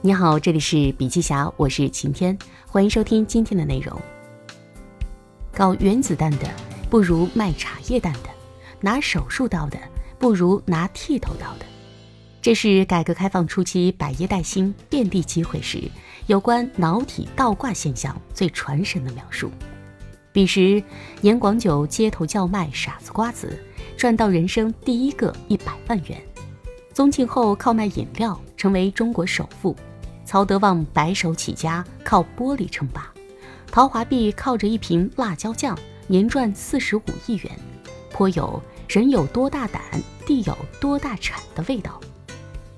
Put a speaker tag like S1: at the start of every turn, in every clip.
S1: 你好，这里是笔记侠，我是晴天，欢迎收听今天的内容。搞原子弹的不如卖茶叶蛋的，拿手术刀的不如拿剃头刀的，这是改革开放初期百业待兴、遍地机会时有关脑体倒挂现象最传神的描述。彼时，年广久街头叫卖傻子瓜子，赚到人生第一个一百万元。宗庆后靠卖饮料成为中国首富，曹德旺白手起家靠玻璃称霸，陶华碧靠着一瓶辣椒酱年赚四十五亿元，颇有人有多大胆，地有多大产的味道。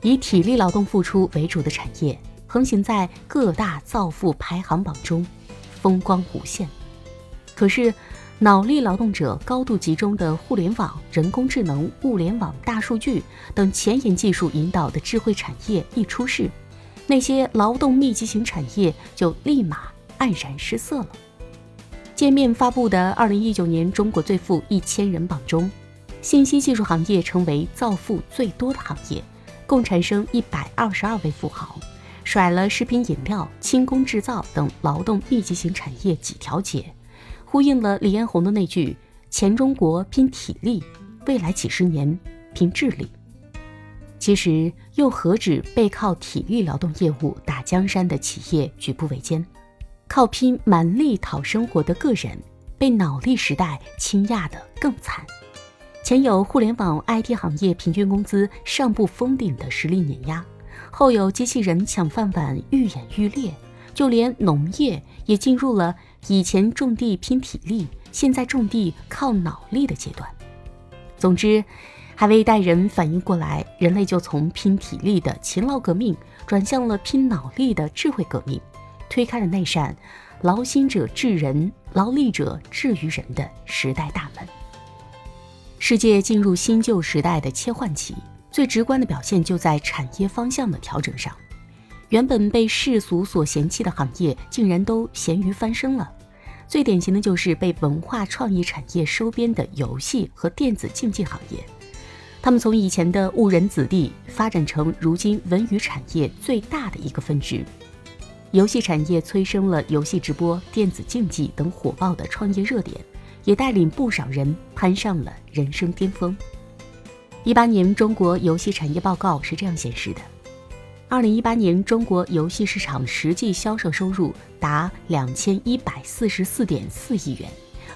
S1: 以体力劳动付出为主的产业，横行在各大造富排行榜中，风光无限。可是，脑力劳动者高度集中的互联网、人工智能、物联网、大数据等前沿技术引导的智慧产业一出世，那些劳动密集型产业就立马黯然失色了。界面发布的二零一九年中国最富一千人榜中，信息技术行业成为造富最多的行业，共产生一百二十二位富豪，甩了食品饮料、轻工制造等劳动密集型产业几条街。呼应了李彦宏的那句：“前中国拼体力，未来几十年拼智力。”其实又何止背靠体力劳动业务打江山的企业举步维艰，靠拼蛮力讨生活的个人被脑力时代倾轧得更惨。前有互联网 IT 行业平均工资上不封顶的实力碾压，后有机器人抢饭碗愈演愈烈，就连农业也进入了。以前种地拼体力，现在种地靠脑力的阶段。总之，还未待人反应过来，人类就从拼体力的勤劳革命转向了拼脑力的智慧革命，推开了那扇“劳心者治人，劳力者治于人”的时代大门。世界进入新旧时代的切换期，最直观的表现就在产业方向的调整上。原本被世俗所嫌弃的行业，竟然都咸鱼翻身了。最典型的就是被文化创意产业收编的游戏和电子竞技行业。他们从以前的误人子弟，发展成如今文娱产业最大的一个分支。游戏产业催生了游戏直播、电子竞技等火爆的创业热点，也带领不少人攀上了人生巅峰。一八年中国游戏产业报告是这样显示的。二零一八年，中国游戏市场实际销售收入达两千一百四十四点四亿元，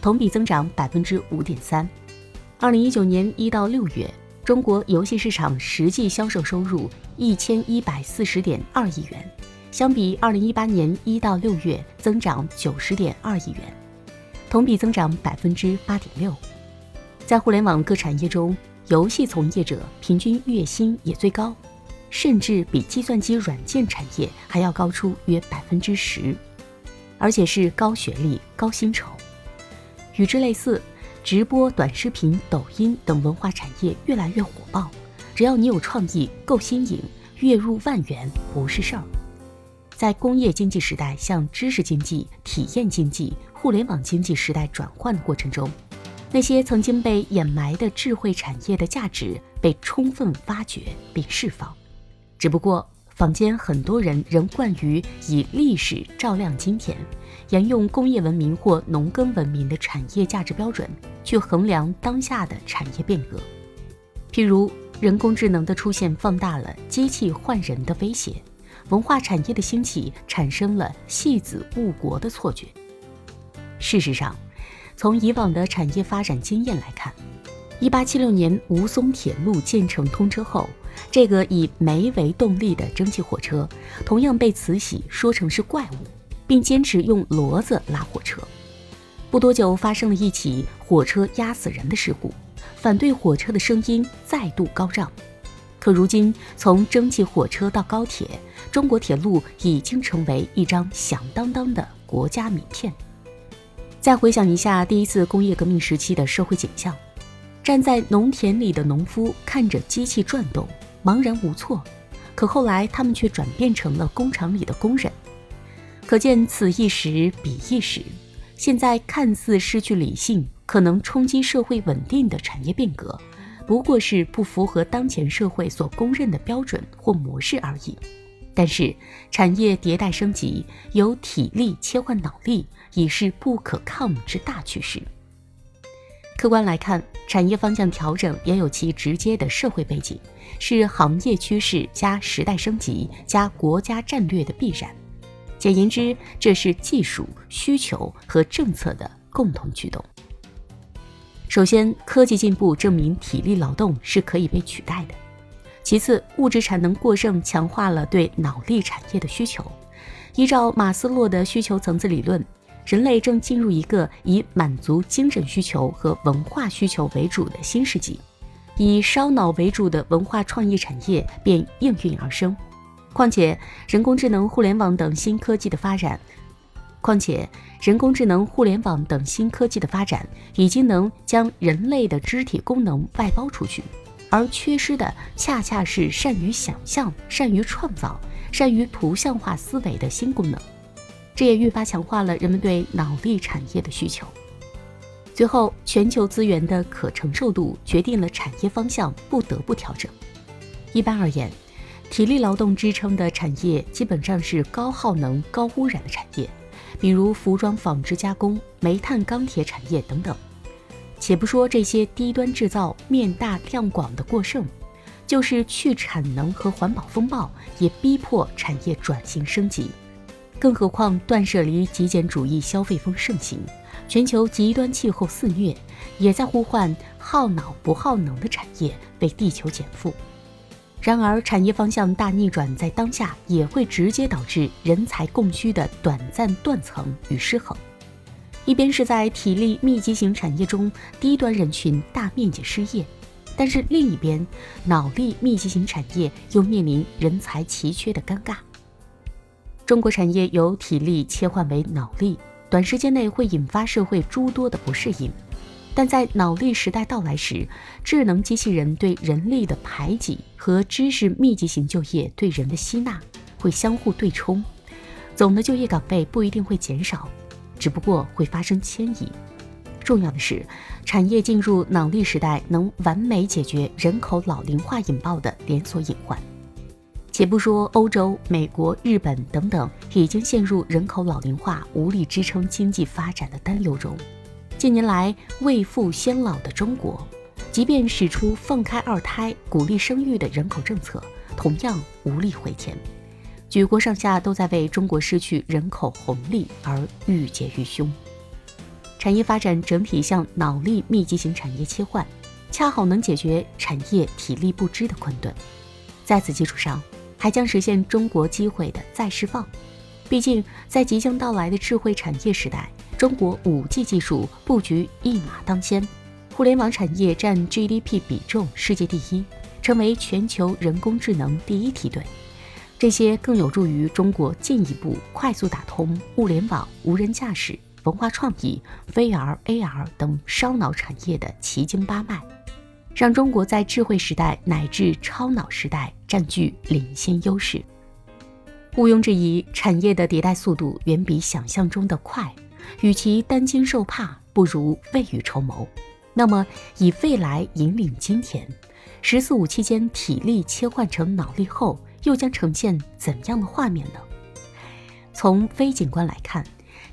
S1: 同比增长百分之五点三。二零一九年一到六月，中国游戏市场实际销售收入一千一百四十点二亿元，相比二零一八年一到六月增长九十点二亿元，同比增长百分之八点六。在互联网各产业中，游戏从业者平均月薪也最高。甚至比计算机软件产业还要高出约百分之十，而且是高学历、高薪酬。与之类似，直播、短视频、抖音等文化产业越来越火爆。只要你有创意、够新颖，月入万元不是事儿。在工业经济时代向知识经济、体验经济、互联网经济时代转换的过程中，那些曾经被掩埋的智慧产业的价值被充分挖掘并释放。只不过，坊间很多人仍惯于以历史照亮今天，沿用工业文明或农耕文明的产业价值标准去衡量当下的产业变革。譬如，人工智能的出现放大了机器换人的威胁，文化产业的兴起产生了戏子误国的错觉。事实上，从以往的产业发展经验来看，一八七六年吴淞铁路建成通车后。这个以煤为动力的蒸汽火车，同样被慈禧说成是怪物，并坚持用骡子拉火车。不多久，发生了一起火车压死人的事故，反对火车的声音再度高涨。可如今，从蒸汽火车到高铁，中国铁路已经成为一张响当当的国家名片。再回想一下第一次工业革命时期的社会景象，站在农田里的农夫看着机器转动。茫然无措，可后来他们却转变成了工厂里的工人。可见此一时彼一时。现在看似失去理性、可能冲击社会稳定的产业变革，不过是不符合当前社会所公认的标准或模式而已。但是，产业迭代升级，由体力切换脑力，已是不可抗之大趋势。客观来看，产业方向调整也有其直接的社会背景，是行业趋势加时代升级加国家战略的必然。简言之，这是技术需求和政策的共同驱动。首先，科技进步证明体力劳动是可以被取代的。其次，物质产能过剩强化了对脑力产业的需求。依照马斯洛的需求层次理论，人类正进入一个以满足精神需求和文化需求为主的新世纪，以烧脑为主的文化创意产业便应运而生。况且，人工智能、互联网等新科技的发展，况且人工智能、互联网等新科技的发展，已经能将人类的肢体功能外包出去。而缺失的恰恰是善于想象、善于创造、善于图像化思维的新功能，这也愈发强化了人们对脑力产业的需求。最后，全球资源的可承受度决定了产业方向不得不调整。一般而言，体力劳动支撑的产业基本上是高耗能、高污染的产业，比如服装纺织加工、煤炭钢铁产业等等。且不说这些低端制造面大量广的过剩，就是去产能和环保风暴也逼迫产业转型升级。更何况断舍离极简主义消费风盛行，全球极端气候肆虐，也在呼唤耗脑不耗能的产业为地球减负。然而，产业方向大逆转在当下也会直接导致人才供需的短暂断层与失衡。一边是在体力密集型产业中，低端人群大面积失业，但是另一边，脑力密集型产业又面临人才奇缺的尴尬。中国产业由体力切换为脑力，短时间内会引发社会诸多的不适应，但在脑力时代到来时，智能机器人对人力的排挤和知识密集型就业对人的吸纳会相互对冲，总的就业岗位不一定会减少。只不过会发生迁移。重要的是，产业进入脑力时代，能完美解决人口老龄化引爆的连锁隐患。且不说欧洲、美国、日本等等已经陷入人口老龄化无力支撑经济发展的担忧中，近年来未富先老的中国，即便使出放开二胎、鼓励生育的人口政策，同样无力回天。举国上下都在为中国失去人口红利而郁结于胸。产业发展整体向脑力密集型产业切换，恰好能解决产业体力不支的困顿。在此基础上，还将实现中国机会的再释放。毕竟，在即将到来的智慧产业时代，中国 5G 技术布局一马当先，互联网产业占 GDP 比重世界第一，成为全球人工智能第一梯队。这些更有助于中国进一步快速打通物联网、无人驾驶、文化创意、VR、AR 等烧脑产业的奇经八脉，让中国在智慧时代乃至超脑时代占据领先优势。毋庸置疑，产业的迭代速度远比想象中的快。与其担惊受怕，不如未雨绸缪。那么，以未来引领今天，“十四五”期间体力切换成脑力后。又将呈现怎样的画面呢？从非景观来看，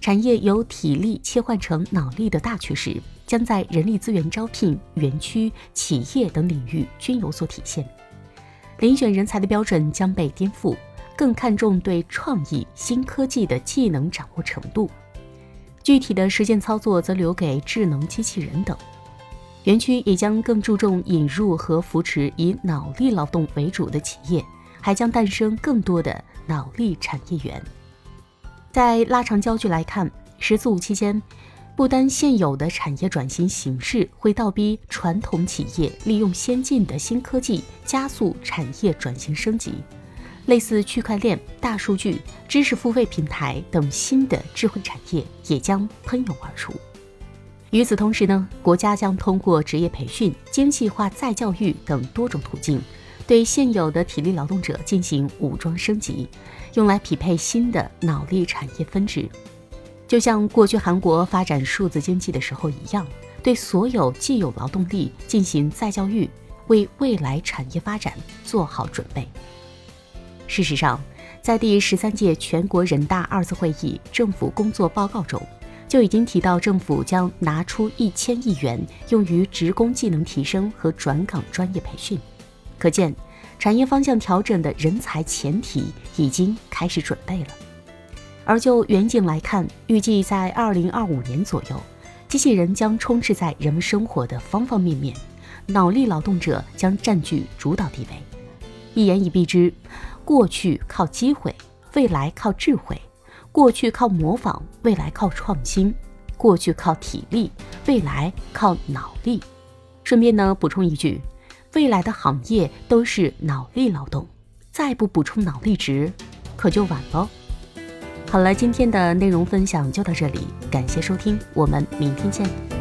S1: 产业由体力切换成脑力的大趋势，将在人力资源招聘、园区、企业等领域均有所体现。遴选人才的标准将被颠覆，更看重对创意新科技的技能掌握程度。具体的实践操作则留给智能机器人等。园区也将更注重引入和扶持以脑力劳动为主的企业。还将诞生更多的脑力产业园。在拉长焦距来看，“十四五”期间，不单现有的产业转型形势会倒逼传统企业利用先进的新科技加速产业转型升级，类似区块链、大数据、知识付费平台等新的智慧产业也将喷涌而出。与此同时呢，国家将通过职业培训、精细化再教育等多种途径。对现有的体力劳动者进行武装升级，用来匹配新的脑力产业分支，就像过去韩国发展数字经济的时候一样，对所有既有劳动力进行再教育，为未来产业发展做好准备。事实上，在第十三届全国人大二次会议政府工作报告中，就已经提到政府将拿出一千亿元用于职工技能提升和转岗专业培训。可见，产业方向调整的人才前提已经开始准备了。而就远景来看，预计在二零二五年左右，机器人将充斥在人们生活的方方面面，脑力劳动者将占据主导地位。一言以蔽之，过去靠机会，未来靠智慧；过去靠模仿，未来靠创新；过去靠体力，未来靠脑力。顺便呢，补充一句，未来的行业都是脑力劳动，再不补充脑力值，可就晚了。好了，今天的内容分享就到这里，感谢收听，我们明天见。